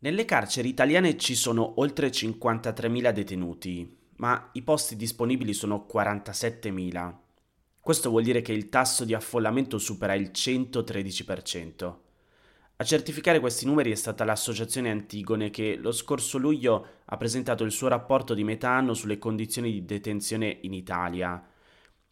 Nelle carceri italiane ci sono oltre 53.000 detenuti, ma i posti disponibili sono 47.000. Questo vuol dire che il tasso di affollamento supera il 113%. A certificare questi numeri è stata l'associazione Antigone che lo scorso luglio ha presentato il suo rapporto di metà anno sulle condizioni di detenzione in Italia.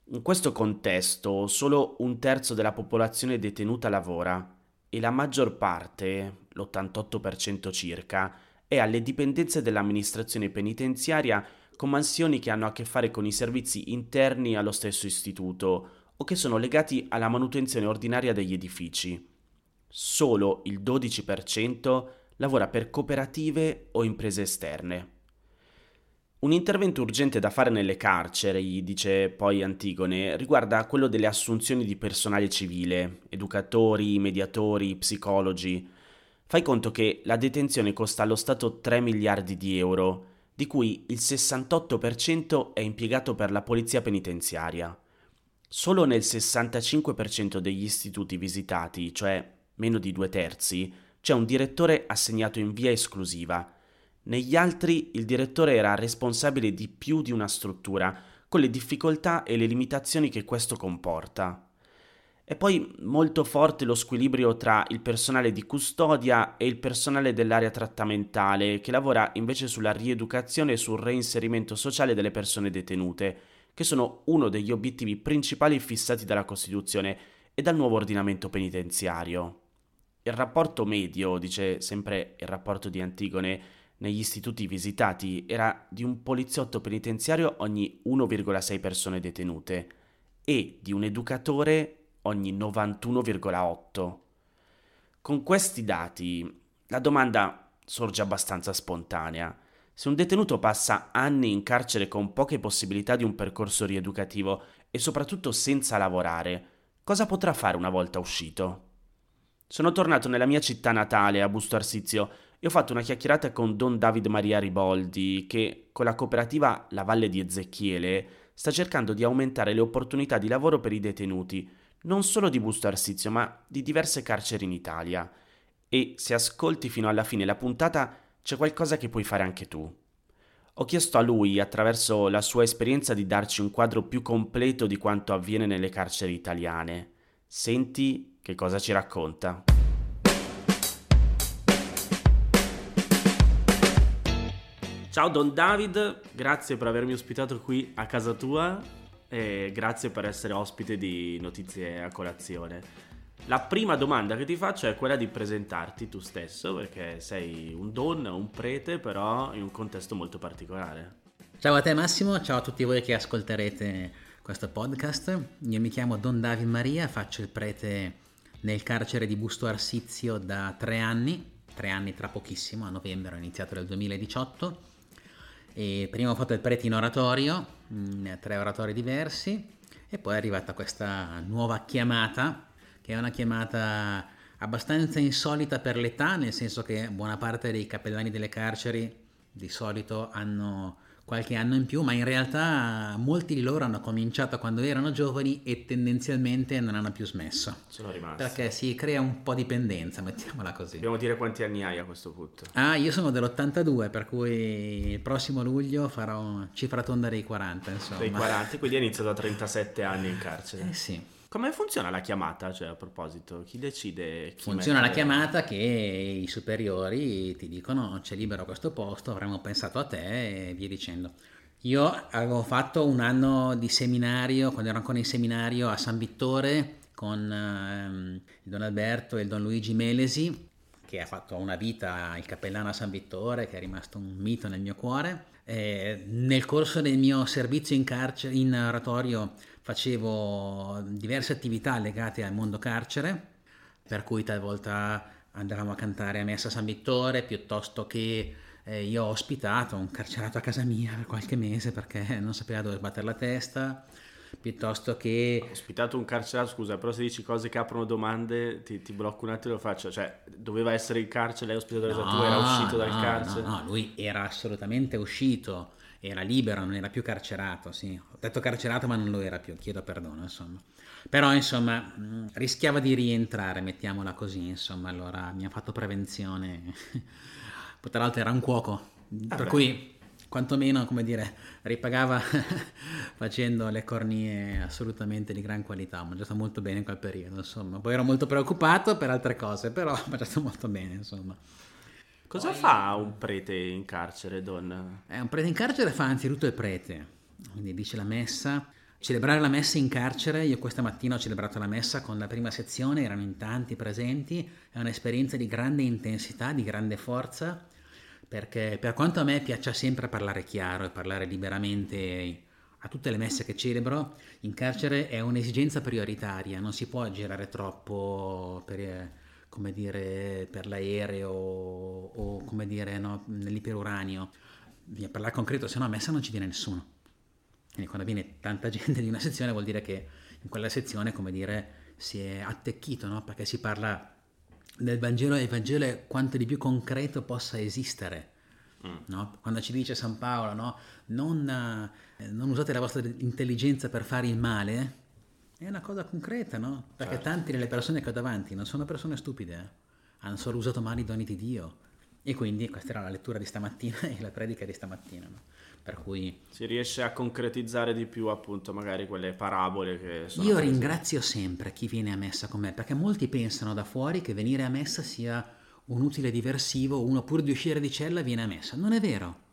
In questo contesto solo un terzo della popolazione detenuta lavora e la maggior parte, l'88% circa, è alle dipendenze dell'amministrazione penitenziaria con mansioni che hanno a che fare con i servizi interni allo stesso istituto o che sono legati alla manutenzione ordinaria degli edifici solo il 12% lavora per cooperative o imprese esterne. Un intervento urgente da fare nelle carceri, dice poi Antigone, riguarda quello delle assunzioni di personale civile, educatori, mediatori, psicologi. Fai conto che la detenzione costa allo Stato 3 miliardi di euro, di cui il 68% è impiegato per la polizia penitenziaria. Solo nel 65% degli istituti visitati, cioè meno di due terzi, c'è un direttore assegnato in via esclusiva. Negli altri il direttore era responsabile di più di una struttura, con le difficoltà e le limitazioni che questo comporta. È poi molto forte lo squilibrio tra il personale di custodia e il personale dell'area trattamentale, che lavora invece sulla rieducazione e sul reinserimento sociale delle persone detenute, che sono uno degli obiettivi principali fissati dalla Costituzione e dal nuovo ordinamento penitenziario. Il rapporto medio, dice sempre il rapporto di Antigone, negli istituti visitati era di un poliziotto penitenziario ogni 1,6 persone detenute e di un educatore ogni 91,8. Con questi dati la domanda sorge abbastanza spontanea. Se un detenuto passa anni in carcere con poche possibilità di un percorso rieducativo e soprattutto senza lavorare, cosa potrà fare una volta uscito? Sono tornato nella mia città natale, a Busto Arsizio, e ho fatto una chiacchierata con Don David Maria Riboldi, che con la cooperativa La Valle di Ezechiele sta cercando di aumentare le opportunità di lavoro per i detenuti, non solo di Busto Arsizio, ma di diverse carceri in Italia. E se ascolti fino alla fine la puntata, c'è qualcosa che puoi fare anche tu. Ho chiesto a lui, attraverso la sua esperienza, di darci un quadro più completo di quanto avviene nelle carceri italiane. Senti che cosa ci racconta? Ciao Don David, grazie per avermi ospitato qui a casa tua e grazie per essere ospite di Notizie a colazione. La prima domanda che ti faccio è quella di presentarti tu stesso perché sei un don, un prete, però in un contesto molto particolare. Ciao a te Massimo, ciao a tutti voi che ascolterete questo podcast. Io mi chiamo Don David Maria, faccio il prete nel carcere di Busto Arsizio da tre anni, tre anni tra pochissimo, a novembre ho iniziato nel 2018 e prima ho fatto il prete in oratorio, in tre oratori diversi e poi è arrivata questa nuova chiamata che è una chiamata abbastanza insolita per l'età, nel senso che buona parte dei cappellani delle carceri di solito hanno qualche anno in più, ma in realtà molti di loro hanno cominciato quando erano giovani e tendenzialmente non hanno più smesso. Sono rimasti. Perché si crea un po' dipendenza, mettiamola così. Dobbiamo dire quanti anni hai a questo punto. Ah, io sono dell'82, per cui il prossimo luglio farò cifra tonda dei 40, insomma. Dei 40, quindi hai iniziato da 37 anni in carcere. Eh sì. Come funziona la chiamata, cioè a proposito? Chi decide? Chi funziona mettere... la chiamata che i superiori ti dicono c'è libero questo posto, avremmo pensato a te e via dicendo. Io avevo fatto un anno di seminario, quando ero ancora in seminario a San Vittore con ehm, il Don Alberto e il Don Luigi Melesi, che ha fatto una vita il cappellano a San Vittore, che è rimasto un mito nel mio cuore. E nel corso del mio servizio in, carcere, in oratorio facevo diverse attività legate al mondo carcere, per cui talvolta andavamo a cantare a Messa San Vittore, piuttosto che eh, io ho ospitato un carcerato a casa mia per qualche mese perché non sapeva dove sbattere la testa, piuttosto che... Ho ospitato un carcerato, scusa, però se dici cose che aprono domande ti, ti blocco un attimo e lo faccio, cioè doveva essere in carcere, lei ospitato no, tu, era uscito no, dal carcere? No, no, lui era assolutamente uscito era libero, non era più carcerato, sì. Ho detto carcerato ma non lo era più, chiedo perdono, insomma. Però, insomma, rischiava di rientrare, mettiamola così, insomma, allora mi ha fatto prevenzione tra l'altro era un cuoco, Ah per beh. cui quantomeno, come dire, ripagava facendo le cornie assolutamente di gran qualità. Ho mangiato molto bene in quel periodo, insomma. Poi ero molto preoccupato per altre cose, però ho mangiato molto bene, insomma. Cosa fa un prete in carcere, Don? Eh, un prete in carcere fa anzitutto il prete, quindi dice la messa. Celebrare la messa in carcere, io questa mattina ho celebrato la messa con la prima sezione, erano in tanti presenti, è un'esperienza di grande intensità, di grande forza, perché per quanto a me piaccia sempre parlare chiaro e parlare liberamente a tutte le messe che celebro, in carcere è un'esigenza prioritaria, non si può girare troppo per, eh, come dire, per l'aereo o come dire, no, nell'iperuranio. Bisogna parlare concreto, se no a messa non ci viene nessuno. Quindi quando viene tanta gente di una sezione vuol dire che in quella sezione, come dire, si è attecchito, no? Perché si parla del Vangelo e il Vangelo è quanto di più concreto possa esistere. No? Quando ci dice San Paolo, no? non, eh, non usate la vostra intelligenza per fare il male, è una cosa concreta, no? Perché Certo. tanti delle persone che ho davanti non sono persone stupide, eh. hanno solo usato male i doni di Dio. E quindi questa era la lettura di stamattina e la predica di stamattina. no? Per cui Si riesce a concretizzare di più, appunto, magari quelle parabole che sono. io presenti. ringrazio sempre chi viene a messa con me, perché molti pensano da fuori che venire a messa sia un utile diversivo, uno pur di uscire di cella viene a messa. Non è vero.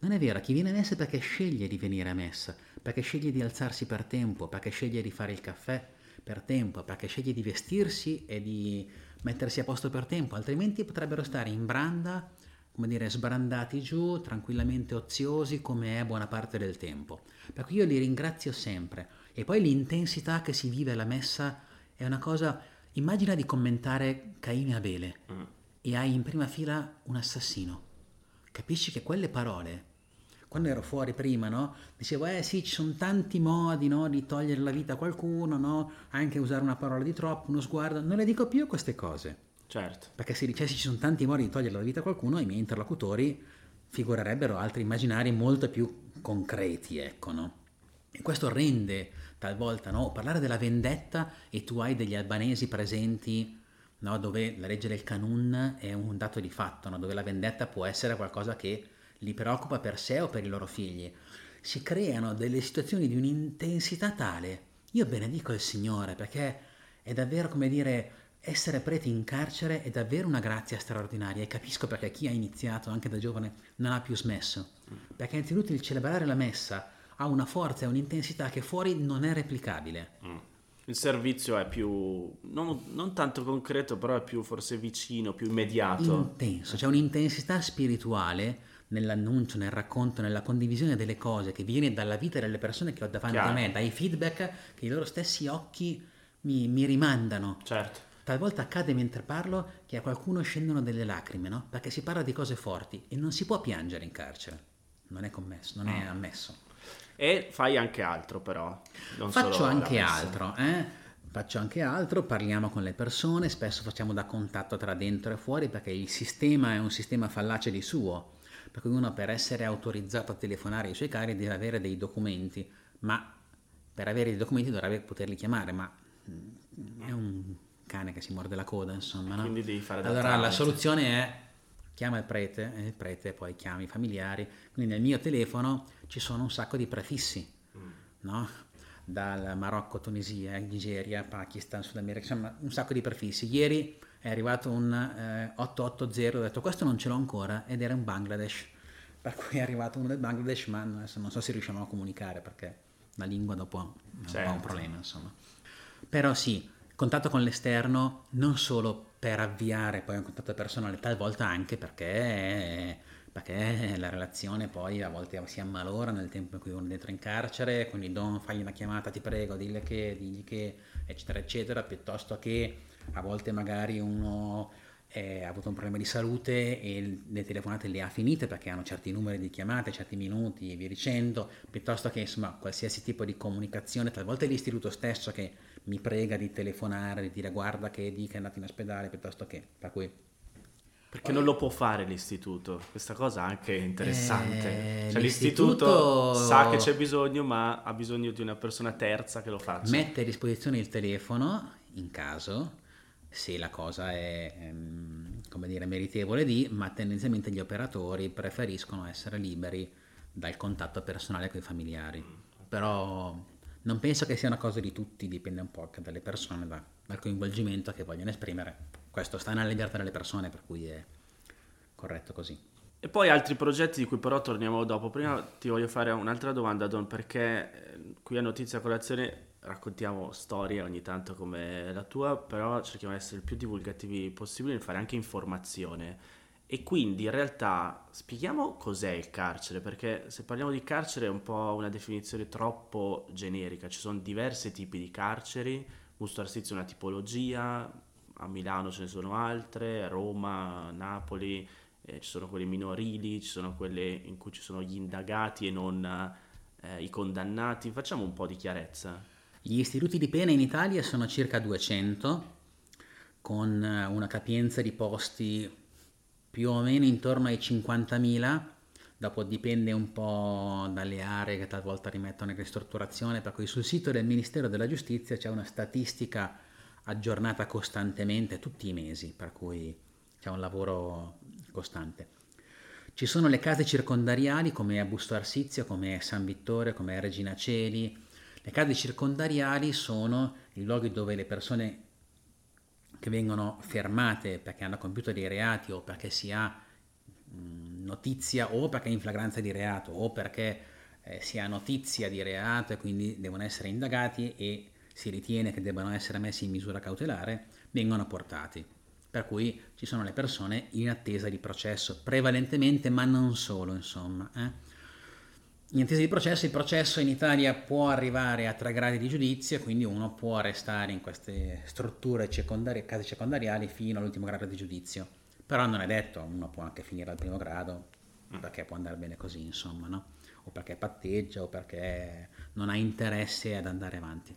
Non è vero, chi viene a messa è perché sceglie di venire a messa, perché sceglie di alzarsi per tempo, perché sceglie di fare il caffè per tempo, perché sceglie di vestirsi e di mettersi a posto per tempo, altrimenti potrebbero stare in branda, come dire, sbrandati giù, tranquillamente oziosi come è buona parte del tempo. Per cui io li ringrazio sempre. E poi l'intensità che si vive alla messa è una cosa... Immagina di commentare Caino e Abele Mm. e hai in prima fila un assassino. Capisci che quelle parole, quando ero fuori prima, no? Dicevo, eh sì, ci sono tanti modi, no? Di togliere la vita a qualcuno, no? Anche usare una parola di troppo, uno sguardo. Non le dico più queste cose. Certo. Perché se dicessi ci sono tanti modi di togliere la vita a qualcuno, i miei interlocutori figurerebbero altri immaginari molto più concreti, ecco, no? E questo rende talvolta, no? Parlare della vendetta e tu hai degli albanesi presenti, no? Dove la legge del Canun è un dato di fatto, no? Dove la vendetta può essere qualcosa che li preoccupa per sé o per i loro figli. Si creano delle situazioni di un'intensità tale. Io benedico il Signore perché è davvero come dire essere preti in carcere è davvero una grazia straordinaria e capisco perché chi ha iniziato anche da giovane non ha più smesso. Perché innanzitutto il celebrare la messa ha una forza e un'intensità che fuori non è replicabile. Mm. Il servizio è più. Non, non tanto concreto, però è più forse vicino, più immediato. Intenso, c'è un'intensità spirituale nell'annuncio, nel racconto, nella condivisione delle cose che viene dalla vita delle persone che ho davanti Chiaro. a me, dai feedback che i loro stessi occhi mi, mi rimandano. Certo. Talvolta accade mentre parlo che a qualcuno scendono delle lacrime, no? Perché si parla di cose forti e non si può piangere in carcere. Non è commesso, non è ammesso. E fai anche altro, però. Non Faccio anche altro, eh? Faccio anche altro, parliamo con le persone, spesso facciamo da contatto tra dentro e fuori perché il sistema è un sistema fallace di suo. Per cui uno per essere autorizzato a telefonare ai suoi cari deve avere dei documenti, ma per avere i documenti dovrebbe poterli chiamare, ma mm, è un cane che si morde la coda, insomma. no? Quindi devi fare da Allora la soluzione è chiama il prete e il prete poi chiama i familiari. Quindi nel mio telefono ci sono un sacco di prefissi, no? Dal Marocco, Tunisia, Nigeria, Pakistan, Sud America, insomma un sacco di prefissi. Ieri è arrivato un eh, 880, ho detto questo non ce l'ho ancora ed era in Bangladesh. Per cui è arrivato uno del Bangladesh, ma adesso non so se riusciamo a comunicare perché la lingua dopo è un po' un Certo. problema, insomma. Però sì, contatto con l'esterno non solo per avviare poi un contatto personale, talvolta anche perché, perché la relazione poi a volte si ammalora nel tempo in cui uno è dentro in carcere, quindi don fagli una chiamata, ti prego, dille che, digli che, eccetera, eccetera, piuttosto che a volte magari uno eh, ha avuto un problema di salute e le telefonate le ha finite perché hanno certi numeri di chiamate, certi minuti e via dicendo, piuttosto che insomma qualsiasi tipo di comunicazione, talvolta è l'istituto stesso che mi prega di telefonare, di dire guarda che dica è andato in ospedale, piuttosto che, per cui Perché non lo può fare l'istituto. Questa cosa anche è interessante. Eh, cioè, l'istituto- l'istituto sa che c'è bisogno, ma ha bisogno di una persona terza che lo faccia. mette a disposizione il telefono in caso se la cosa è ehm, come dire, meritevole di, ma tendenzialmente gli operatori preferiscono essere liberi dal contatto personale con i familiari. Però non penso che sia una cosa di tutti, dipende un po' anche dalle persone, da, dal coinvolgimento che vogliono esprimere. Questo sta nella libertà delle persone, per cui è corretto così. E poi altri progetti di cui però torniamo dopo. Prima ti voglio fare un'altra domanda, Don, perché eh, qui a Notizia Colazione raccontiamo storie ogni tanto come la tua, però cerchiamo di essere il più divulgativi possibile e fare anche informazione. E quindi in realtà spieghiamo cos'è il carcere, perché se parliamo di carcere è un po' una definizione troppo generica, ci sono diversi tipi di carceri, Busto Arsizio è una tipologia, a Milano ce ne sono altre, a Roma, Napoli, eh, ci sono quelle minorili, ci sono quelle in cui ci sono gli indagati e non eh, i condannati, facciamo un po' di chiarezza. Gli istituti di pena in Italia sono circa 200, con una capienza di posti più o meno intorno ai 50.000, dopo dipende un po' dalle aree che talvolta rimettono in ristrutturazione, per cui sul sito del Ministero della Giustizia c'è una statistica aggiornata costantemente tutti i mesi, per cui c'è un lavoro costante. Ci sono le case circondariali come Busto Arsizio, come San Vittore, come Regina Celi, le case circondariali sono i luoghi dove le persone che vengono fermate perché hanno compiuto dei reati o perché si ha notizia o perché è in flagranza di reato o perché eh, si ha notizia di reato e quindi devono essere indagati e si ritiene che debbano essere messi in misura cautelare, vengono portati. Per cui ci sono le persone in attesa di processo, prevalentemente, ma non solo, insomma. Eh? In attesa di processo, il processo in Italia può arrivare a tre gradi di giudizio, quindi uno può restare in queste strutture secondarie, case secondariali fino all'ultimo grado di giudizio. Però non è detto, uno può anche finire al primo grado, mm. perché può andare bene così, insomma, no? O perché patteggia o perché non ha interesse ad andare avanti.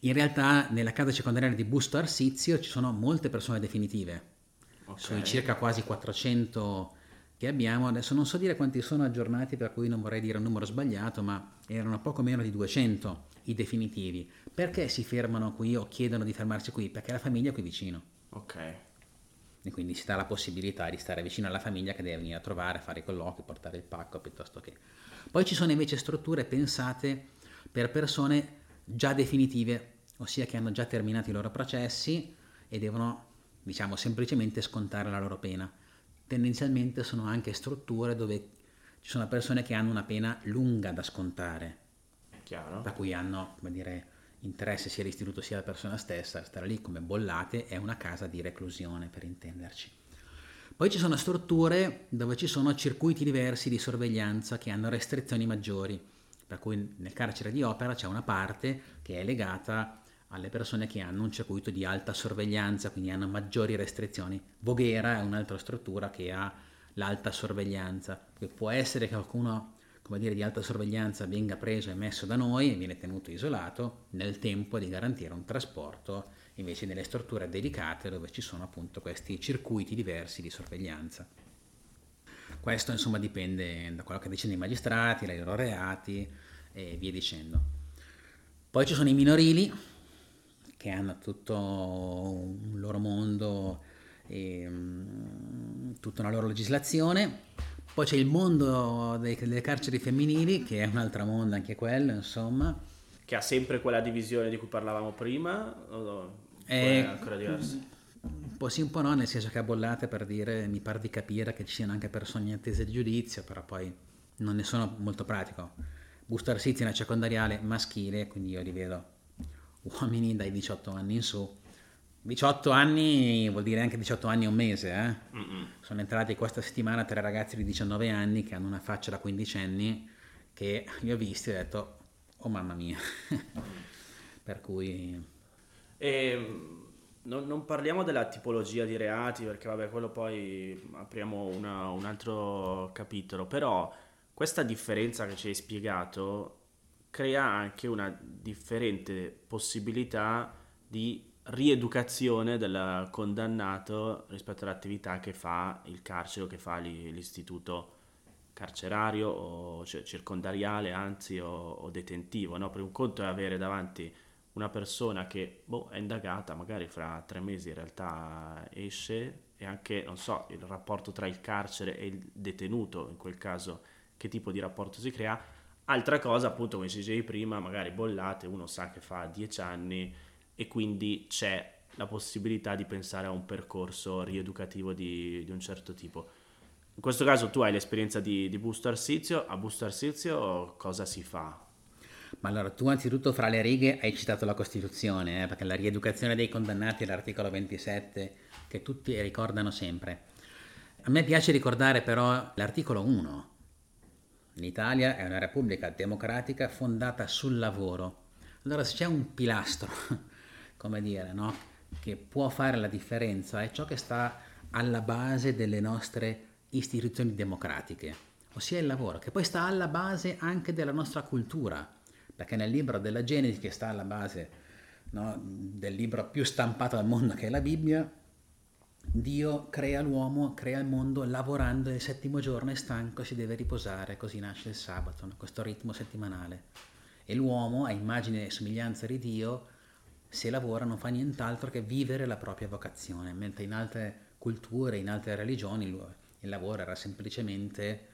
In realtà nella casa secondariale di Busto Arsizio ci sono molte persone definitive, okay. sui circa quasi 400 che abbiamo, adesso non so dire quanti sono aggiornati, per cui non vorrei dire un numero sbagliato, ma erano poco meno di 200 i definitivi. Perché si fermano qui o chiedono di fermarsi qui? Perché la famiglia è qui vicino. Ok. E quindi si dà la possibilità di stare vicino alla famiglia che deve venire a trovare, fare i colloqui, portare il pacco piuttosto che. Poi ci sono invece strutture pensate per persone già definitive, ossia che hanno già terminato i loro processi e devono, diciamo, semplicemente scontare la loro pena tendenzialmente sono anche strutture dove ci sono persone che hanno una pena lunga da scontare, Chiaro. da cui hanno, come dire, interesse sia l'istituto sia la persona stessa, stare lì come bollate è una casa di reclusione per intenderci. Poi ci sono strutture dove ci sono circuiti diversi di sorveglianza che hanno restrizioni maggiori, per cui nel carcere di opera c'è una parte che è legata alle persone che hanno un circuito di alta sorveglianza, quindi hanno maggiori restrizioni. Voghera è un'altra struttura che ha l'alta sorveglianza, perché può essere che qualcuno come dire, di alta sorveglianza venga preso e messo da noi e viene tenuto isolato nel tempo di garantire un trasporto invece nelle strutture dedicate dove ci sono appunto questi circuiti diversi di sorveglianza. Questo insomma dipende da quello che decidono i magistrati, dai loro reati e via dicendo. Poi ci sono i minorili, che hanno tutto un loro mondo e um, tutta una loro legislazione. Poi c'è il mondo dei, delle carceri femminili, che è un altro mondo anche quello, insomma. Che ha sempre quella divisione di cui parlavamo prima? O è ancora diverso? Un po' sì, un po' no, nel senso che a bollate per dire, mi pare di capire che ci siano anche persone in attesa di giudizio, però poi non ne sono molto pratico. Busto Arsizio è una secondariale maschile, quindi io li vedo uomini dai 18 anni in su. 18 anni vuol dire anche 18 anni e un mese, eh? Sono entrati questa settimana tre ragazzi di 19 anni che hanno una faccia da quindicenni che io ho visto e ho detto, oh mamma mia. per cui... E, ehm, non, non, parliamo della tipologia di reati perché vabbè quello poi apriamo una, un altro capitolo, però questa differenza che ci hai spiegato crea anche una differente possibilità di rieducazione del condannato rispetto all'attività che fa il carcere che fa l'istituto carcerario o cioè, circondariale, anzi, o, o detentivo. No? Per un conto è avere davanti una persona che boh, è indagata, magari fra tre mesi in realtà esce e anche, non so, il rapporto tra il carcere e il detenuto, in quel caso che tipo di rapporto si crea. Altra cosa, appunto, come si dicevi prima, magari bollate, uno sa che fa 10 anni e quindi c'è la possibilità di pensare a un percorso rieducativo di, di un certo tipo. In questo caso tu hai l'esperienza di, di Busto Arsizio, a Busto Arsizio cosa si fa? Ma allora tu anzitutto fra le righe hai citato la Costituzione, eh, perché la rieducazione dei condannati è l'articolo 27 che tutti ricordano sempre. A me piace ricordare però l'articolo 1. L'Italia è una repubblica democratica fondata sul lavoro. Allora se c'è un pilastro, come dire, no, che può fare la differenza, è ciò che sta alla base delle nostre istituzioni democratiche, ossia il lavoro, che poi sta alla base anche della nostra cultura perché nel libro della Genesi, che sta alla base no, del libro più stampato al mondo che è la Bibbia, Dio crea l'uomo, crea il mondo lavorando il settimo giorno è stanco, si deve riposare, così nasce il sabato, questo ritmo settimanale. E l'uomo, a immagine e somiglianza di Dio, se lavora non fa nient'altro che vivere la propria vocazione, mentre in altre culture, in altre religioni il lavoro era semplicemente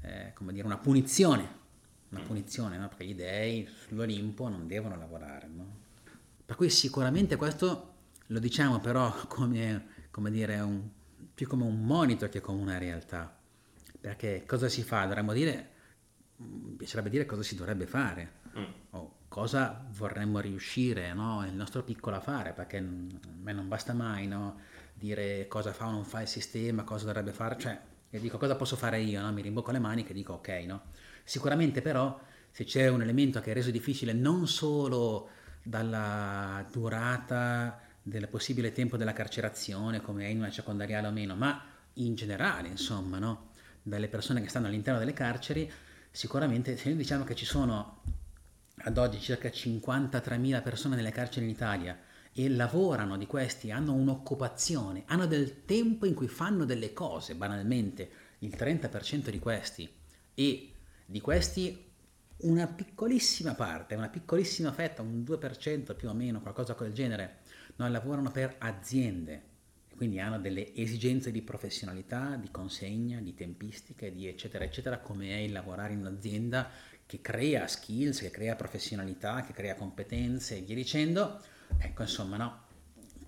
eh, come dire, una punizione una punizione, no? perché gli dei sull'Olimpo non devono lavorare. No? Per cui sicuramente questo lo diciamo però come, come dire, un, più come un monito che come una realtà. Perché cosa si fa? Dovremmo dire, mi piacerebbe dire cosa si dovrebbe fare, mm. o cosa vorremmo riuscire, no? il nostro piccolo a fare, perché a me non basta mai no? dire cosa fa o non fa il sistema, cosa dovrebbe fare, cioè io dico cosa posso fare io, no? mi rimbocco le maniche e dico ok, no? Sicuramente però se c'è un elemento che è reso difficile non solo dalla durata del possibile tempo della carcerazione, come è in una secondariale o meno, ma in generale, insomma, no? dalle persone che stanno all'interno delle carceri, sicuramente se noi diciamo che ci sono ad oggi circa 53.000 persone nelle carceri in Italia e lavorano di questi, hanno un'occupazione, hanno del tempo in cui fanno delle cose, banalmente, il 30% di questi, e di questi una piccolissima parte, una piccolissima fetta, un 2% più o meno, qualcosa del genere, non lavorano per aziende, quindi hanno delle esigenze di professionalità, di consegna, di tempistiche, di eccetera, eccetera, come è il lavorare in un'azienda che crea skills, che crea professionalità, che crea competenze e via dicendo. Ecco, insomma, no,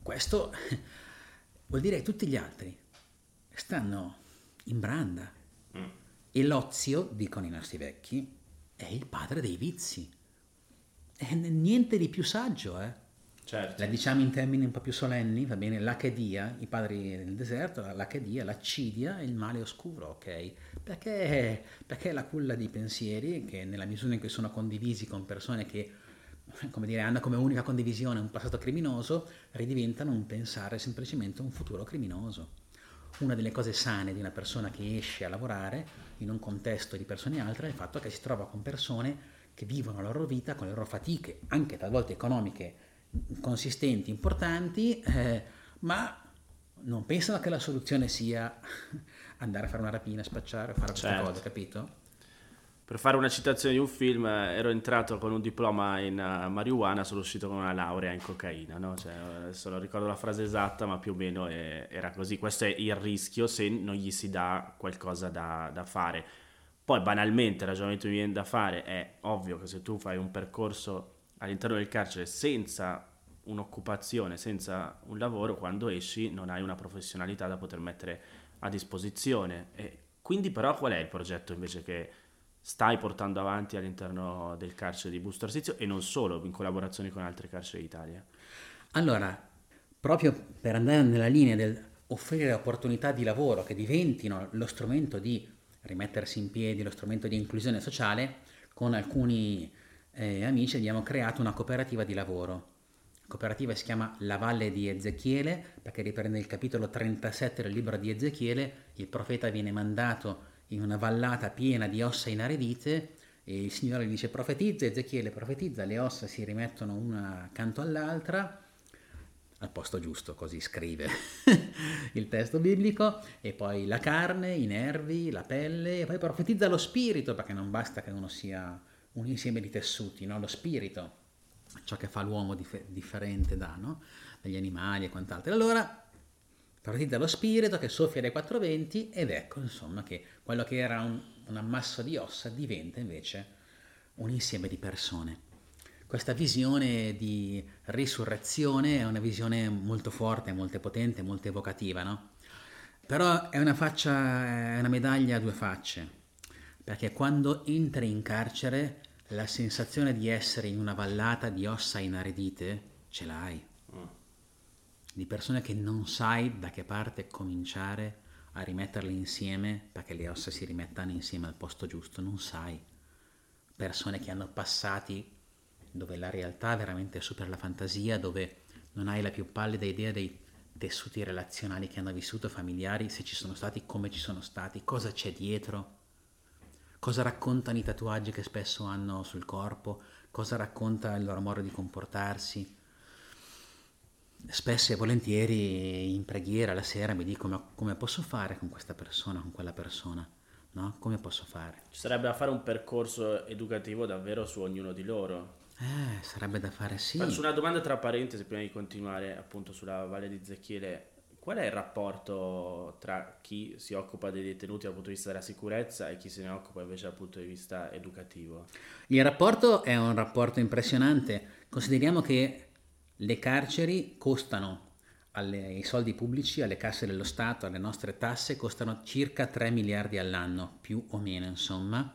questo vuol dire che tutti gli altri stanno in branda. E l'ozio, dicono i nostri vecchi, è il padre dei vizi. E niente di più saggio, eh? Certo. La diciamo in termini un po' più solenni, va bene? L'achedia, i padri del deserto, l'achedia, l'accidia e il male oscuro, ok? Perché, perché la culla di pensieri che nella misura in cui sono condivisi con persone che come dire, hanno come unica condivisione un passato criminoso, ridiventano un pensare semplicemente un futuro criminoso una delle cose sane di una persona che esce a lavorare in un contesto di persone altre è il fatto che si trova con persone che vivono la loro vita con le loro fatiche, anche talvolta economiche consistenti, importanti, eh, ma non pensano che la soluzione sia andare a fare una rapina, spacciare, fare queste certo. cose, capito? per fare una citazione di un film, ero entrato con un diploma in uh, marijuana, sono uscito con una laurea in cocaina, no? cioè, adesso non ricordo la frase esatta, ma più o meno è, era così. Questo è il rischio se non gli si dà qualcosa da, da fare. Poi banalmente il ragionamento che mi viene da fare è ovvio che se tu fai un percorso all'interno del carcere senza un'occupazione, senza un lavoro, quando esci non hai una professionalità da poter mettere a disposizione. E quindi però qual è il progetto invece che stai portando avanti all'interno del carcere di Busto Arsizio e non solo, in collaborazione con altre carceri d'Italia? Allora, proprio per andare nella linea del offrire opportunità di lavoro che diventino lo strumento di rimettersi in piedi, lo strumento di inclusione sociale, con alcuni eh, amici abbiamo creato una cooperativa di lavoro. La cooperativa si chiama La Valle di Ezechiele perché riprende il capitolo 37 del libro di Ezechiele, il profeta viene mandato in una vallata piena di ossa inaridite e il Signore gli dice profetizza, Ezechiele profetizza, le ossa si rimettono una accanto all'altra al posto giusto, così scrive il testo biblico, e poi la carne, i nervi, la pelle, e poi profetizza lo spirito, perché non basta che uno sia un insieme di tessuti, no? lo spirito, ciò che fa l'uomo dif- differente da, no? dagli animali e quant'altro. Allora partita lo spirito che soffia dai 420 ed ecco insomma che quello che era un, un ammasso di ossa diventa invece un insieme di persone. Questa visione di risurrezione è una visione molto forte, molto potente, molto evocativa, no? Però è una faccia, è una medaglia a due facce, perché quando entri in carcere la sensazione di essere in una vallata di ossa inaridite ce l'hai. Mm. Di persone che non sai da che parte cominciare a rimetterle insieme perché le ossa si rimettano insieme al posto giusto, non sai. Persone che hanno passati dove la realtà veramente supera la fantasia, dove non hai la più pallida idea dei tessuti relazionali che hanno vissuto, familiari, se ci sono stati, come ci sono stati, cosa c'è dietro, cosa raccontano i tatuaggi che spesso hanno sul corpo, cosa racconta il loro modo di comportarsi. Spesso e volentieri in preghiera la sera mi dico ma come posso fare con questa persona, con quella persona? No? Come posso fare? Ci sarebbe da fare un percorso educativo davvero su ognuno di loro. Eh, sarebbe da fare sì. Faccio una domanda tra parentesi prima di continuare appunto sulla Valle di Zecchiele. Qual è il rapporto tra chi si occupa dei detenuti dal punto di vista della sicurezza e chi se ne occupa invece dal punto di vista educativo? Il rapporto è un rapporto impressionante. Consideriamo che le carceri costano ai soldi pubblici, alle casse dello Stato, alle nostre tasse, costano circa 3 miliardi all'anno, più o meno insomma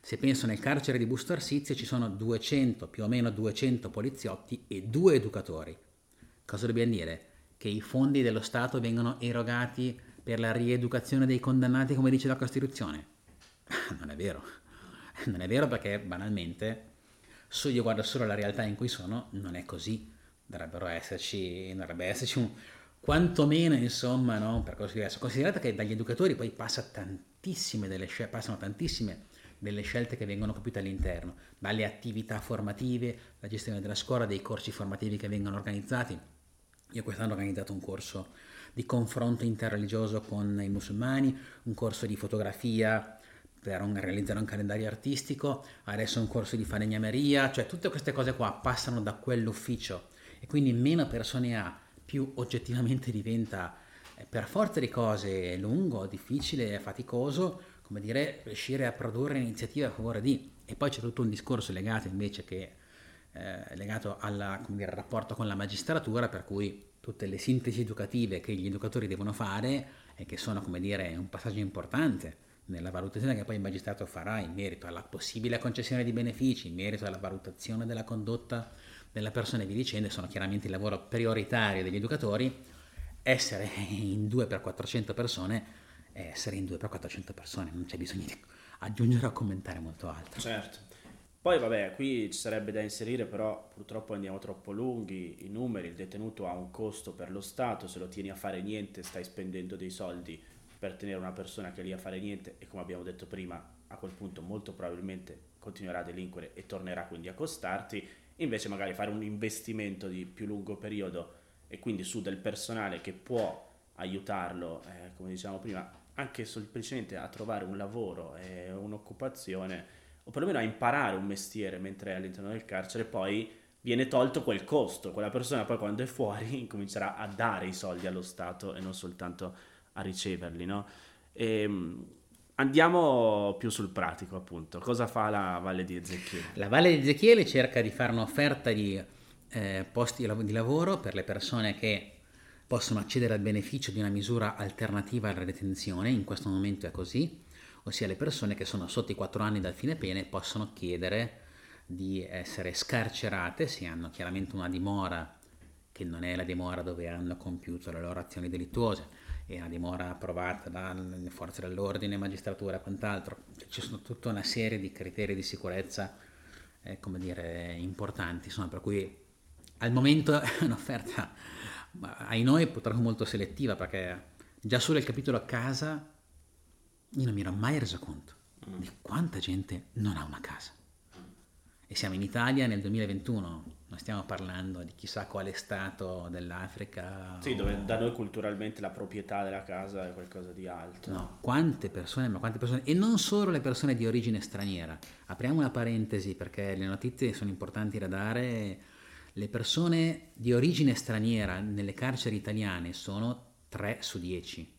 se penso nel carcere di Busto Arsizio ci sono 200, più o meno 200 poliziotti e due educatori. Cosa dobbiamo dire? Che i fondi dello Stato vengono erogati per la rieducazione dei condannati come dice la Costituzione? Non è vero. Non è vero perché banalmente, se io guardo solo la realtà in cui sono, non è così. Dovrebbero esserci, dovrebbe esserci un, quantomeno insomma, no? per così dire. Considerate che dagli educatori poi passa tantissime delle scelte, passano tantissime delle scelte che vengono compiute all'interno, dalle attività formative, la gestione della scuola, dei corsi formativi che vengono organizzati. Io quest'anno ho organizzato un corso di confronto interreligioso con i musulmani, un corso di fotografia per un, realizzare un calendario artistico, adesso un corso di falegnameria, cioè tutte queste cose qua passano da quell'ufficio e quindi meno persone ha, più oggettivamente diventa eh, per forza di cose lungo, difficile, faticoso, come dire, riuscire a produrre iniziative a favore di... E poi c'è tutto un discorso legato invece che eh, legato alla, dire, al rapporto con la magistratura, per cui tutte le sintesi educative che gli educatori devono fare e che sono, come dire, un passaggio importante nella valutazione che poi il magistrato farà in merito alla possibile concessione di benefici, in merito alla valutazione della condotta della persona e via dicendo, sono chiaramente il lavoro prioritario degli educatori, essere in 2 per 400 persone essere in due per 400 persone, non c'è bisogno di aggiungere o commentare molto altro. Certo. Poi vabbè, qui ci sarebbe da inserire, però purtroppo andiamo troppo lunghi, i numeri, il detenuto ha un costo per lo Stato, se lo tieni a fare niente stai spendendo dei soldi per tenere una persona che è lì a fare niente e come abbiamo detto prima, a quel punto molto probabilmente continuerà a delinquere e tornerà quindi a costarti, invece magari fare un investimento di più lungo periodo e quindi su del personale che può aiutarlo, eh, come dicevamo prima, anche semplicemente a trovare un lavoro e un'occupazione, o perlomeno a imparare un mestiere mentre è all'interno del carcere, poi viene tolto quel costo. Quella persona poi quando è fuori comincerà a dare i soldi allo Stato e non soltanto a riceverli, no? E, ehm, Andiamo più sul pratico, appunto. Cosa fa la Valle di Ezechiele? La Valle di Ezechiele cerca di fare un'offerta di eh, posti di lavoro per le persone che possono accedere al beneficio di una misura alternativa alla detenzione, in questo momento è così, ossia le persone che sono sotto i 4 anni dal fine pene possono chiedere di essere scarcerate se hanno chiaramente una dimora che non è la dimora dove hanno compiuto le loro azioni delittuose, è una dimora approvata dalle forze dell'ordine, magistratura e quant'altro. Ci sono tutta una serie di criteri di sicurezza, eh, come dire, importanti, insomma, per cui al momento è un'offerta ai noi purtroppo molto selettiva perché già solo il capitolo casa io non mi ero mai reso conto mm. di quanta gente non ha una casa. E siamo in Italia nel 2021, non stiamo parlando di chissà quale stato dell'Africa. Sì, dove da noi culturalmente la proprietà della casa è qualcosa di alto. No, quante persone, ma quante persone, e non solo le persone di origine straniera. Apriamo una parentesi perché le notizie sono importanti da dare le persone di origine straniera nelle carceri italiane sono 3 su 10,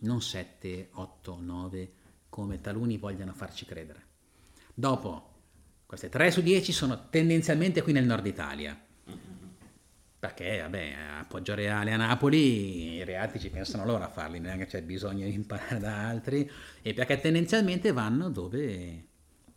non 7, 8, 9, come taluni vogliono farci credere. Dopo, queste 3 su 10 sono tendenzialmente qui nel nord Italia. Perché, vabbè, a Poggio Reale, a Napoli, i reati ci pensano loro a farli, neanche c'è bisogno di imparare da altri, e perché tendenzialmente vanno dove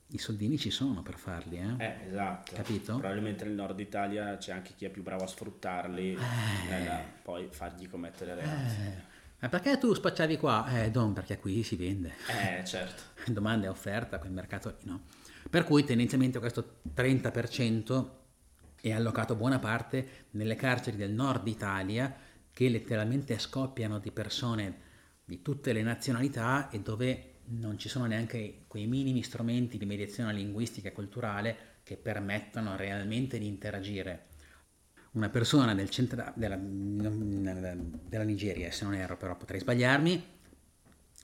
i soldini ci sono per farli, eh? Eh, esatto. Capito? Probabilmente nel nord Italia c'è anche chi è più bravo a sfruttarli Eh. e da poi fargli commettere reati. Eh, ma perché tu spacciavi qua? Eh, don, perché qui si vende. Eh, certo. domanda e offerta, quel mercato lì, no? Per cui tendenzialmente questo 30% è allocato buona parte nelle carceri del nord Italia che letteralmente scoppiano di persone di tutte le nazionalità e dove non ci sono neanche quei minimi strumenti di mediazione linguistica e culturale che permettano realmente di interagire. Una persona del centro della, della Nigeria, se non erro però potrei sbagliarmi,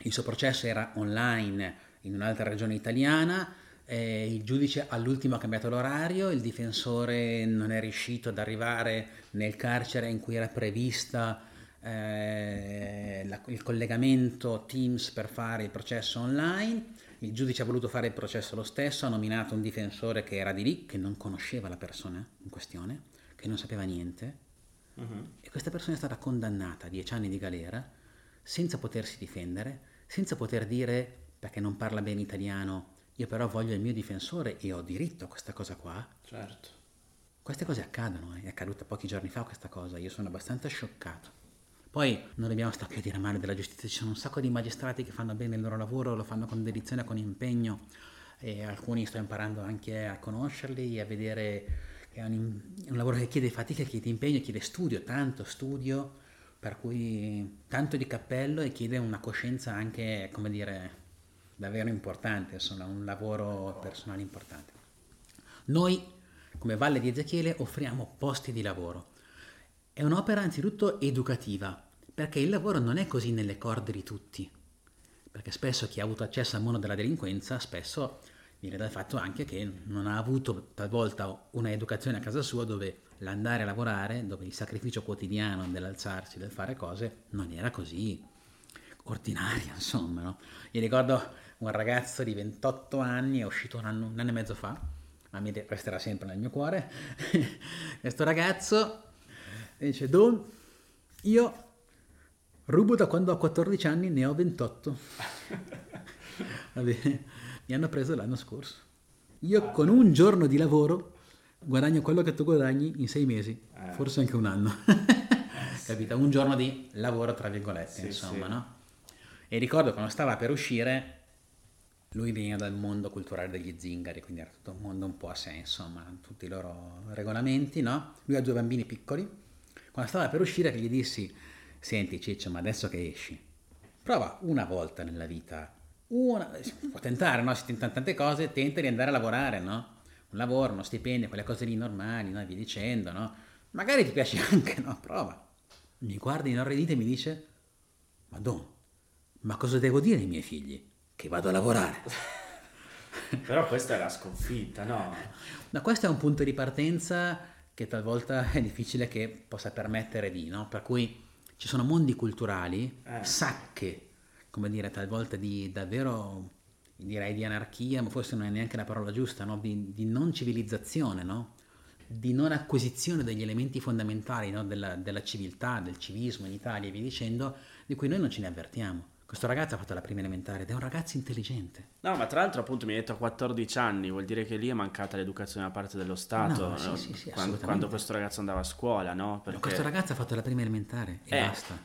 il suo processo era online in un'altra regione italiana, eh, il giudice all'ultimo ha cambiato l'orario, il difensore non è riuscito ad arrivare nel carcere in cui era prevista eh, la, il collegamento Teams per fare il processo online, il giudice ha voluto fare il processo lo stesso, ha nominato un difensore che era di lì, che non conosceva la persona in questione, che non sapeva niente, Mhm. e questa persona è stata condannata a 10 anni di galera senza potersi difendere, senza poter dire perché non parla bene italiano, io però voglio il mio difensore e ho diritto a questa cosa qua. Certo. Queste cose accadono, eh. è accaduta pochi giorni fa questa cosa, io sono abbastanza scioccato. Poi non dobbiamo stare più a dire male della giustizia, ci sono un sacco di magistrati che fanno bene il loro lavoro, lo fanno con dedizione, con impegno e alcuni sto imparando anche a conoscerli e a vedere è un, un lavoro che chiede fatica, chiede impegno, chiede studio, tanto studio, per cui tanto di cappello e chiede una coscienza anche, come dire, davvero importante, insomma, un lavoro personale importante. Noi, come Valle di Ezechiele, offriamo posti di lavoro. È un'opera anzitutto educativa, perché il lavoro non è così nelle corde di tutti. Perché spesso chi ha avuto accesso al mondo della delinquenza, spesso viene dal fatto anche che non ha avuto talvolta una educazione a casa sua dove l'andare a lavorare, dove il sacrificio quotidiano dell'alzarsi, del fare cose, non era così ordinario, insomma. No? Io ricordo un ragazzo di 28 anni, è uscito un anno, un anno e mezzo fa, ma mi resterà sempre nel mio cuore. Questo ragazzo dice: Don, io rubo da quando ho 14 anni, ne ho 28. Va bene, mi hanno preso l'anno scorso. Io con un giorno di lavoro guadagno quello che tu guadagni in sei mesi, Eh. forse anche un anno. Capito? Un giorno di lavoro, tra virgolette, Sì, insomma, sì. no? E ricordo quando stava per uscire, lui veniva dal mondo culturale degli zingari, quindi era tutto un mondo un po' a sé, insomma, tutti i loro regolamenti, no? Lui ha due bambini piccoli. Quando stava per uscire, che gli dissi: Senti, Ciccio, ma adesso che esci, prova una volta nella vita, una, si può tentare, no? Si tentano tante cose, tenta di andare a lavorare, no? Un lavoro, uno stipendio, quelle cose lì normali, no? E via dicendo, no? Magari ti piace anche, no? Prova. Mi guarda inorridito e mi dice: Madonna, ma cosa devo dire ai miei figli? Che vado a lavorare. Però questa è la sconfitta, no? Ma questo è un punto di partenza che talvolta è difficile che possa permettere di, no? Per cui ci sono mondi culturali, Eh. sacche, come dire, talvolta di davvero, direi di anarchia, ma forse non è neanche la parola giusta, no? Di, di non civilizzazione, no? Di non acquisizione degli elementi fondamentali no? della, della civiltà, del civismo in Italia e via dicendo, di cui noi non ce ne avvertiamo. Questo ragazzo ha fatto la prima elementare ed è un ragazzo intelligente. No, ma tra l'altro appunto mi hai detto a 14 anni, vuol dire che lì è mancata l'educazione da parte dello Stato, No, sì, no? sì, sì, quando, quando questo ragazzo andava a scuola, no? Perché, Questo ragazzo ha fatto la prima elementare e Eh, basta.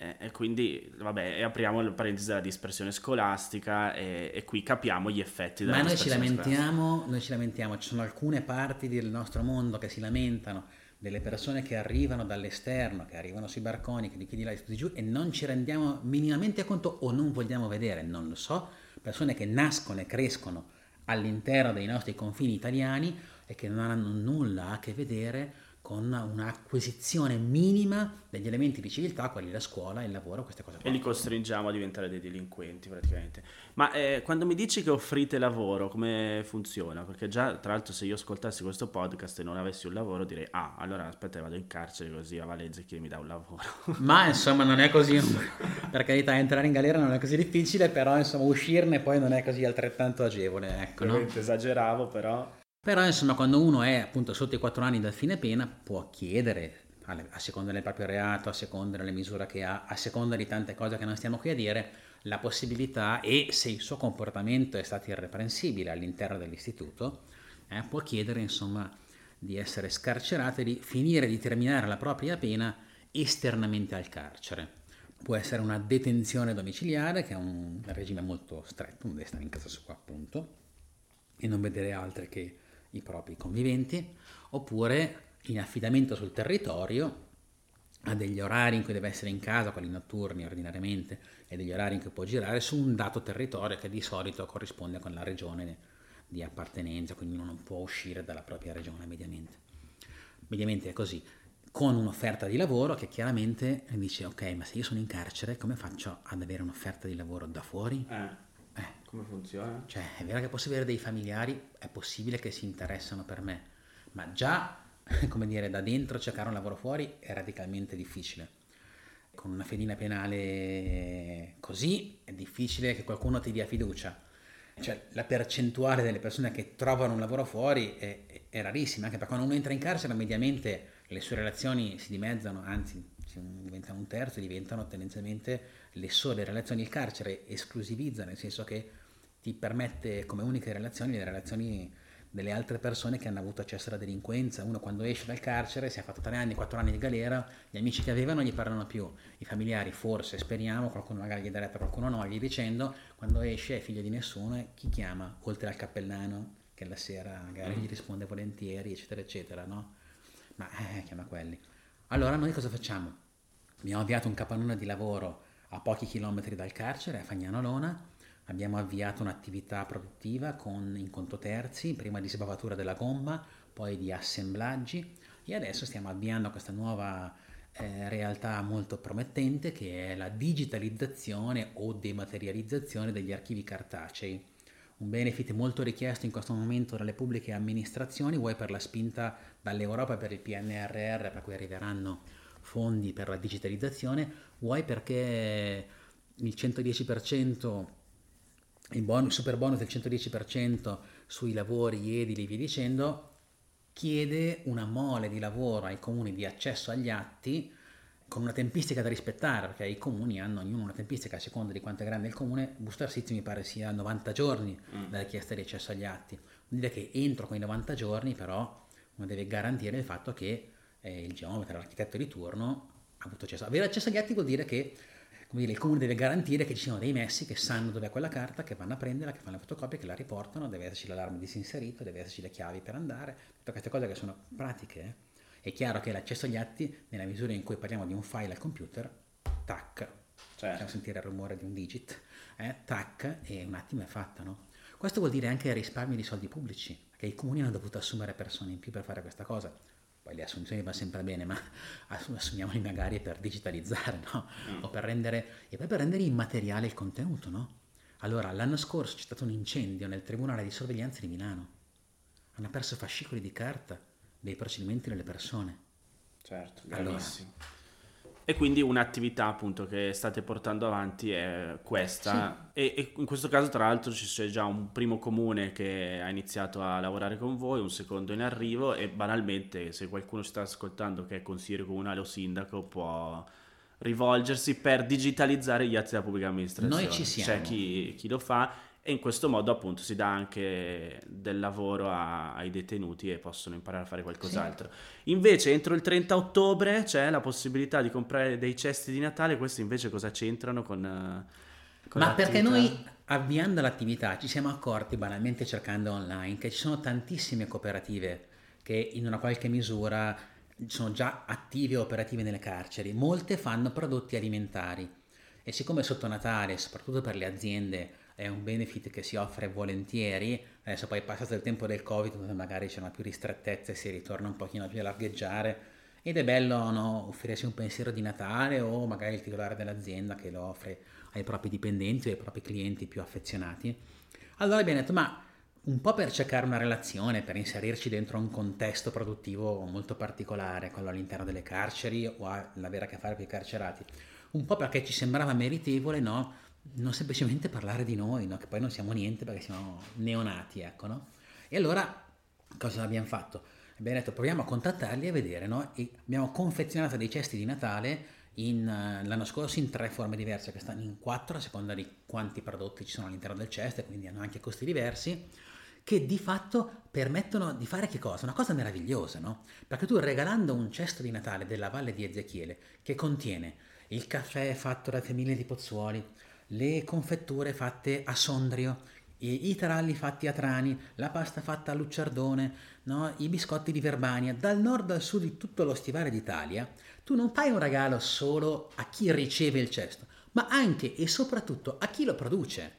E, e quindi, vabbè, apriamo la parentesi della dispersione scolastica e, e qui capiamo gli effetti della Ma noi ci dispersione scolastica. lamentiamo, noi ci lamentiamo, ci sono alcune parti del nostro mondo che si lamentano delle persone che arrivano dall'esterno, che arrivano sui barconi, che di qui di là e di giù e non ci rendiamo minimamente conto o non vogliamo vedere, non lo so, persone che nascono e crescono all'interno dei nostri confini italiani e che non hanno nulla a che vedere con un'acquisizione minima degli elementi di civiltà, quali la scuola, il lavoro, queste cose. Qua. E li costringiamo a diventare dei delinquenti praticamente. Ma eh, quando mi dici che offrite lavoro, come funziona? Perché già, tra l'altro, se io ascoltassi questo podcast e non avessi un lavoro, direi, ah, allora aspetta, vado in carcere così a Valenza chi mi dà un lavoro. Ma insomma non è così, per carità, entrare in galera non è così difficile, però insomma uscirne poi non è così altrettanto agevole. Ecco, no? Esageravo però. Però insomma quando uno è appunto sotto i 4 anni dal fine pena può chiedere a seconda del proprio reato, a seconda delle misure che ha, a seconda di tante cose che non stiamo qui a dire, la possibilità e se il suo comportamento è stato irreprensibile all'interno dell'istituto, eh, può chiedere insomma di essere scarcerato e di finire di terminare la propria pena esternamente al carcere. Può essere una detenzione domiciliare, che è un regime molto stretto, non deve in casa sua appunto, e non vedere altre che i propri conviventi, oppure in affidamento sul territorio ha degli orari in cui deve essere in casa, quelli notturni ordinariamente, e degli orari in cui può girare su un dato territorio che di solito corrisponde con la regione di appartenenza, quindi uno non può uscire dalla propria regione mediamente. Mediamente è così, con un'offerta di lavoro che chiaramente dice ok, ma se io sono in carcere come faccio ad avere un'offerta di lavoro da fuori? Eh. Eh, come funziona? Cioè, è vero che posso avere dei familiari, è possibile che si interessano per me, ma già, come dire, da dentro cercare un lavoro fuori è radicalmente difficile. Con una fedina penale così è difficile che qualcuno ti dia fiducia. Cioè, la percentuale delle persone che trovano un lavoro fuori è, è rarissima, anche perché quando uno entra in carcere mediamente le sue relazioni si dimezzano, anzi diventano un terzo, diventano tendenzialmente le sole relazioni il carcere esclusivizza, nel senso che ti permette come uniche relazioni le relazioni delle altre persone che hanno avuto accesso alla delinquenza. Uno quando esce dal carcere, si è fatto tre anni, quattro anni di galera, gli amici che aveva non gli parlano più, i familiari forse, speriamo, qualcuno magari gli dà retta, qualcuno no, gli dicendo, quando esce è figlio di nessuno chi chiama? Oltre al cappellano che la sera magari gli risponde volentieri, eccetera, eccetera, no? Ma eh, chiama quelli. Allora noi cosa facciamo? Abbiamo avviato un capannone di lavoro a pochi chilometri dal carcere, a Fagnano Lona. Abbiamo avviato un'attività produttiva con in conto terzi, prima di sbavatura della gomma, poi di assemblaggi e adesso stiamo avviando questa nuova eh, realtà molto promettente che è la digitalizzazione o dematerializzazione degli archivi cartacei. Un benefit molto richiesto in questo momento dalle pubbliche amministrazioni, vuoi per la spinta dall'Europa per il PNRR, per cui arriveranno fondi per la digitalizzazione, vuoi perché il 110%, il bonus, super bonus del 110% sui lavori edili e via dicendo, chiede una mole di lavoro ai comuni di accesso agli atti con una tempistica da rispettare, perché i comuni hanno ognuno una tempistica a seconda di quanto è grande il comune, Booster City mi pare sia 90 giorni mm. la richiesta di accesso agli atti. Vuol dire che entro quei 90 giorni però uno deve garantire il fatto che eh, il geometra, l'architetto di turno ha avuto accesso. Avere accesso agli atti vuol dire che dire, il comune deve garantire che ci siano dei messi che sanno dove è quella carta, che vanno a prenderla, che fanno le fotocopie, che la riportano, deve esserci l'allarme disinserito, deve esserci le chiavi per andare, tutte queste cose che sono pratiche. È chiaro che l'accesso agli atti, nella misura in cui parliamo di un file al computer, tac, certo. facciamo sentire il rumore di un digit, eh, tac, e un attimo è fatta, no? Questo vuol dire anche risparmi di soldi pubblici, che i comuni hanno dovuto assumere persone in più per fare questa cosa poi le assunzioni va sempre bene, ma assumiamoli magari per digitalizzare, no? Mm. O per rendere, e poi per rendere immateriale il contenuto, no? Allora, l'anno scorso c'è stato un incendio nel Tribunale di Sorveglianza di Milano. Hanno perso fascicoli di carta dei procedimenti delle persone. Certo, gravissimo. Allora, e quindi un'attività appunto che state portando avanti è questa. Sì. E, e, in questo caso, tra l'altro, c'è già un primo comune che ha iniziato a lavorare con voi, un secondo in arrivo. E banalmente, se qualcuno ci sta ascoltando che è consigliere comunale o sindaco, può rivolgersi per digitalizzare gli atti della pubblica amministrazione. Noi ci siamo. C'è chi, chi lo fa e in questo modo appunto si dà anche del lavoro a, ai detenuti e possono imparare a fare qualcos'altro. Sì. Invece entro il 30 ottobre c'è la possibilità di comprare dei cesti di Natale, questi invece cosa c'entrano con... con Ma perché noi avviando l'attività ci siamo accorti banalmente cercando online che ci sono tantissime cooperative che in una qualche misura sono già attive e operative nelle carceri, molte fanno prodotti alimentari e siccome sotto Natale, soprattutto per le aziende, è un benefit che si offre volentieri, adesso poi passato il tempo del Covid dove magari c'è una più ristrettezza e si ritorna un pochino più a largheggiare ed è bello no, offrirsi un pensiero di Natale o magari il titolare dell'azienda che lo offre ai propri dipendenti o ai propri clienti più affezionati. Allora abbiamo detto ma un po' per cercare una relazione, per inserirci dentro un contesto produttivo molto particolare, quello all'interno delle carceri o avere a che fare con i carcerati, un po' perché ci sembrava meritevole, no? Non semplicemente parlare di noi, no? che poi non siamo niente perché siamo neonati, ecco, no? E allora cosa abbiamo fatto? Abbiamo detto proviamo a contattarli e vedere, no? E abbiamo confezionato dei cesti di Natale in, uh, l'anno scorso in tre forme diverse, che stanno in quattro a seconda di quanti prodotti ci sono all'interno del cesto, quindi hanno anche costi diversi, che di fatto permettono di fare che cosa? Una cosa meravigliosa, no? Perché tu regalando un cesto di Natale della Valle di Ezechiele, che contiene il caffè fatto da famiglie di Pozzuoli, le confetture fatte a Sondrio, i, taralli fatti a Trani, la pasta fatta a Lucciardone, no? i biscotti di Verbania, dal nord al sud di tutto lo stivale d'Italia, tu non fai un regalo solo a chi riceve il cesto, ma anche e soprattutto a chi lo produce.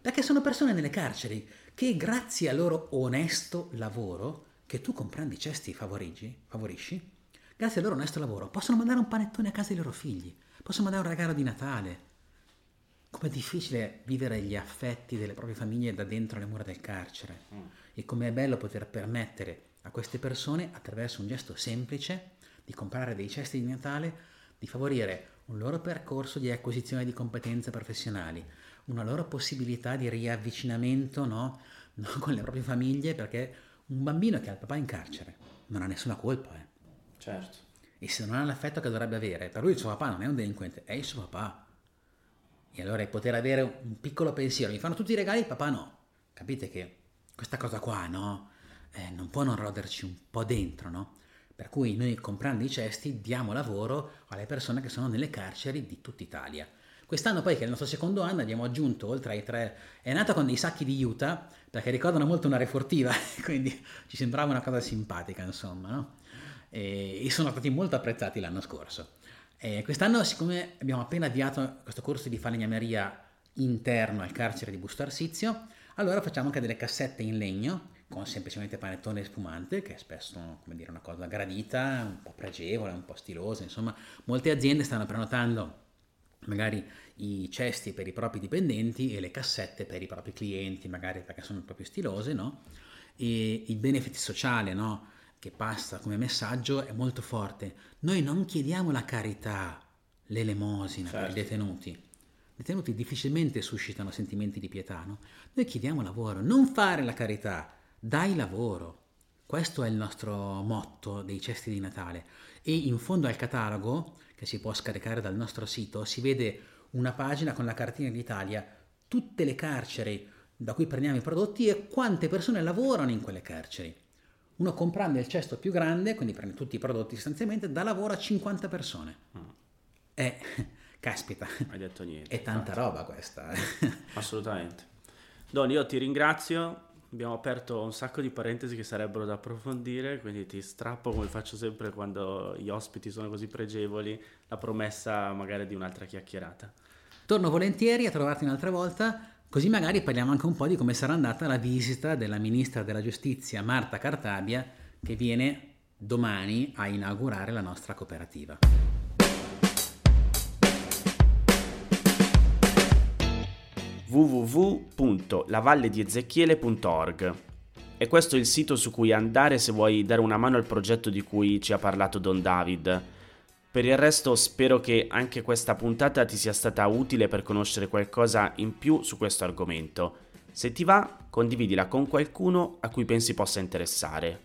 Perché sono persone nelle carceri che grazie al loro onesto lavoro, che tu comprando i cesti favorisci, favorisci, grazie al loro onesto lavoro possono mandare un panettone a casa dei loro figli, possono mandare un regalo di Natale, com'è difficile vivere gli affetti delle proprie famiglie da dentro le mura del carcere mm. e com'è bello poter permettere a queste persone, attraverso un gesto semplice, di comprare dei cesti di Natale, di favorire un loro percorso di acquisizione di competenze professionali, una loro possibilità di riavvicinamento no? No? con le proprie famiglie, perché un bambino che ha il papà in carcere non ha nessuna colpa. Eh. Certo. E se non ha l'affetto che dovrebbe avere, per lui il suo papà non è un delinquente, è il suo papà e allora poter avere un piccolo pensiero, mi fanno tutti i regali, papà no. Capite che questa cosa qua, no? Eh, non può non roderci un po' dentro, no? Per cui noi comprando i cesti diamo lavoro alle persone che sono nelle carceri di tutta Italia. Quest'anno poi, che è il nostro secondo anno, abbiamo aggiunto oltre ai tre... È nata con dei sacchi di Utah, perché ricordano molto una refortiva, quindi ci sembrava una cosa simpatica, insomma, no? E sono stati molto apprezzati l'anno scorso. Eh, quest'anno, siccome abbiamo appena avviato questo corso di falegnameria interno al carcere di Busto Arsizio, allora facciamo anche delle cassette in legno con semplicemente panettone spumante, che è spesso dire, una cosa gradita, un po' pregevole, un po' stilosa. Insomma, molte aziende stanno prenotando magari i cesti per i propri dipendenti e le cassette per i propri clienti, magari perché sono proprio stilose, no? E il benefit sociale, no? Che passa come messaggio è molto forte. Noi non chiediamo la carità, l'elemosina certo. per i certo. detenuti. I detenuti difficilmente suscitano sentimenti di pietà, no? Noi chiediamo lavoro, non fare la carità, dai lavoro. Questo è il nostro motto dei cesti di Natale. E in fondo al catalogo, che si può scaricare dal nostro sito, si vede una pagina con la cartina d'Italia, tutte le carceri da cui prendiamo i prodotti e quante persone lavorano in quelle carceri. Uno comprando il cesto più grande, quindi prende tutti i prodotti sostanzialmente, dà lavoro a 50 persone. Mm. E, caspita, hai detto niente. È tanta infatti. roba questa. Eh. Assolutamente. Don, io ti ringrazio. Abbiamo aperto un sacco di parentesi che sarebbero da approfondire, quindi ti strappo come faccio sempre quando gli ospiti sono così pregevoli, la promessa magari di un'altra chiacchierata. Torno volentieri a trovarti un'altra volta Così magari parliamo anche un po' di come sarà andata la visita della ministra della giustizia Marta Cartabia che viene domani a inaugurare la nostra cooperativa. www.lavallediezecchiele.org e questo è il sito su cui andare se vuoi dare una mano al progetto di cui ci ha parlato Don David per il resto spero che anche questa puntata ti sia stata utile per conoscere qualcosa in più su questo argomento. Se ti va, condividila con qualcuno a cui pensi possa interessare.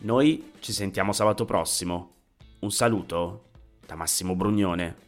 Noi ci sentiamo sabato prossimo. Un saluto da Massimo Brugnone.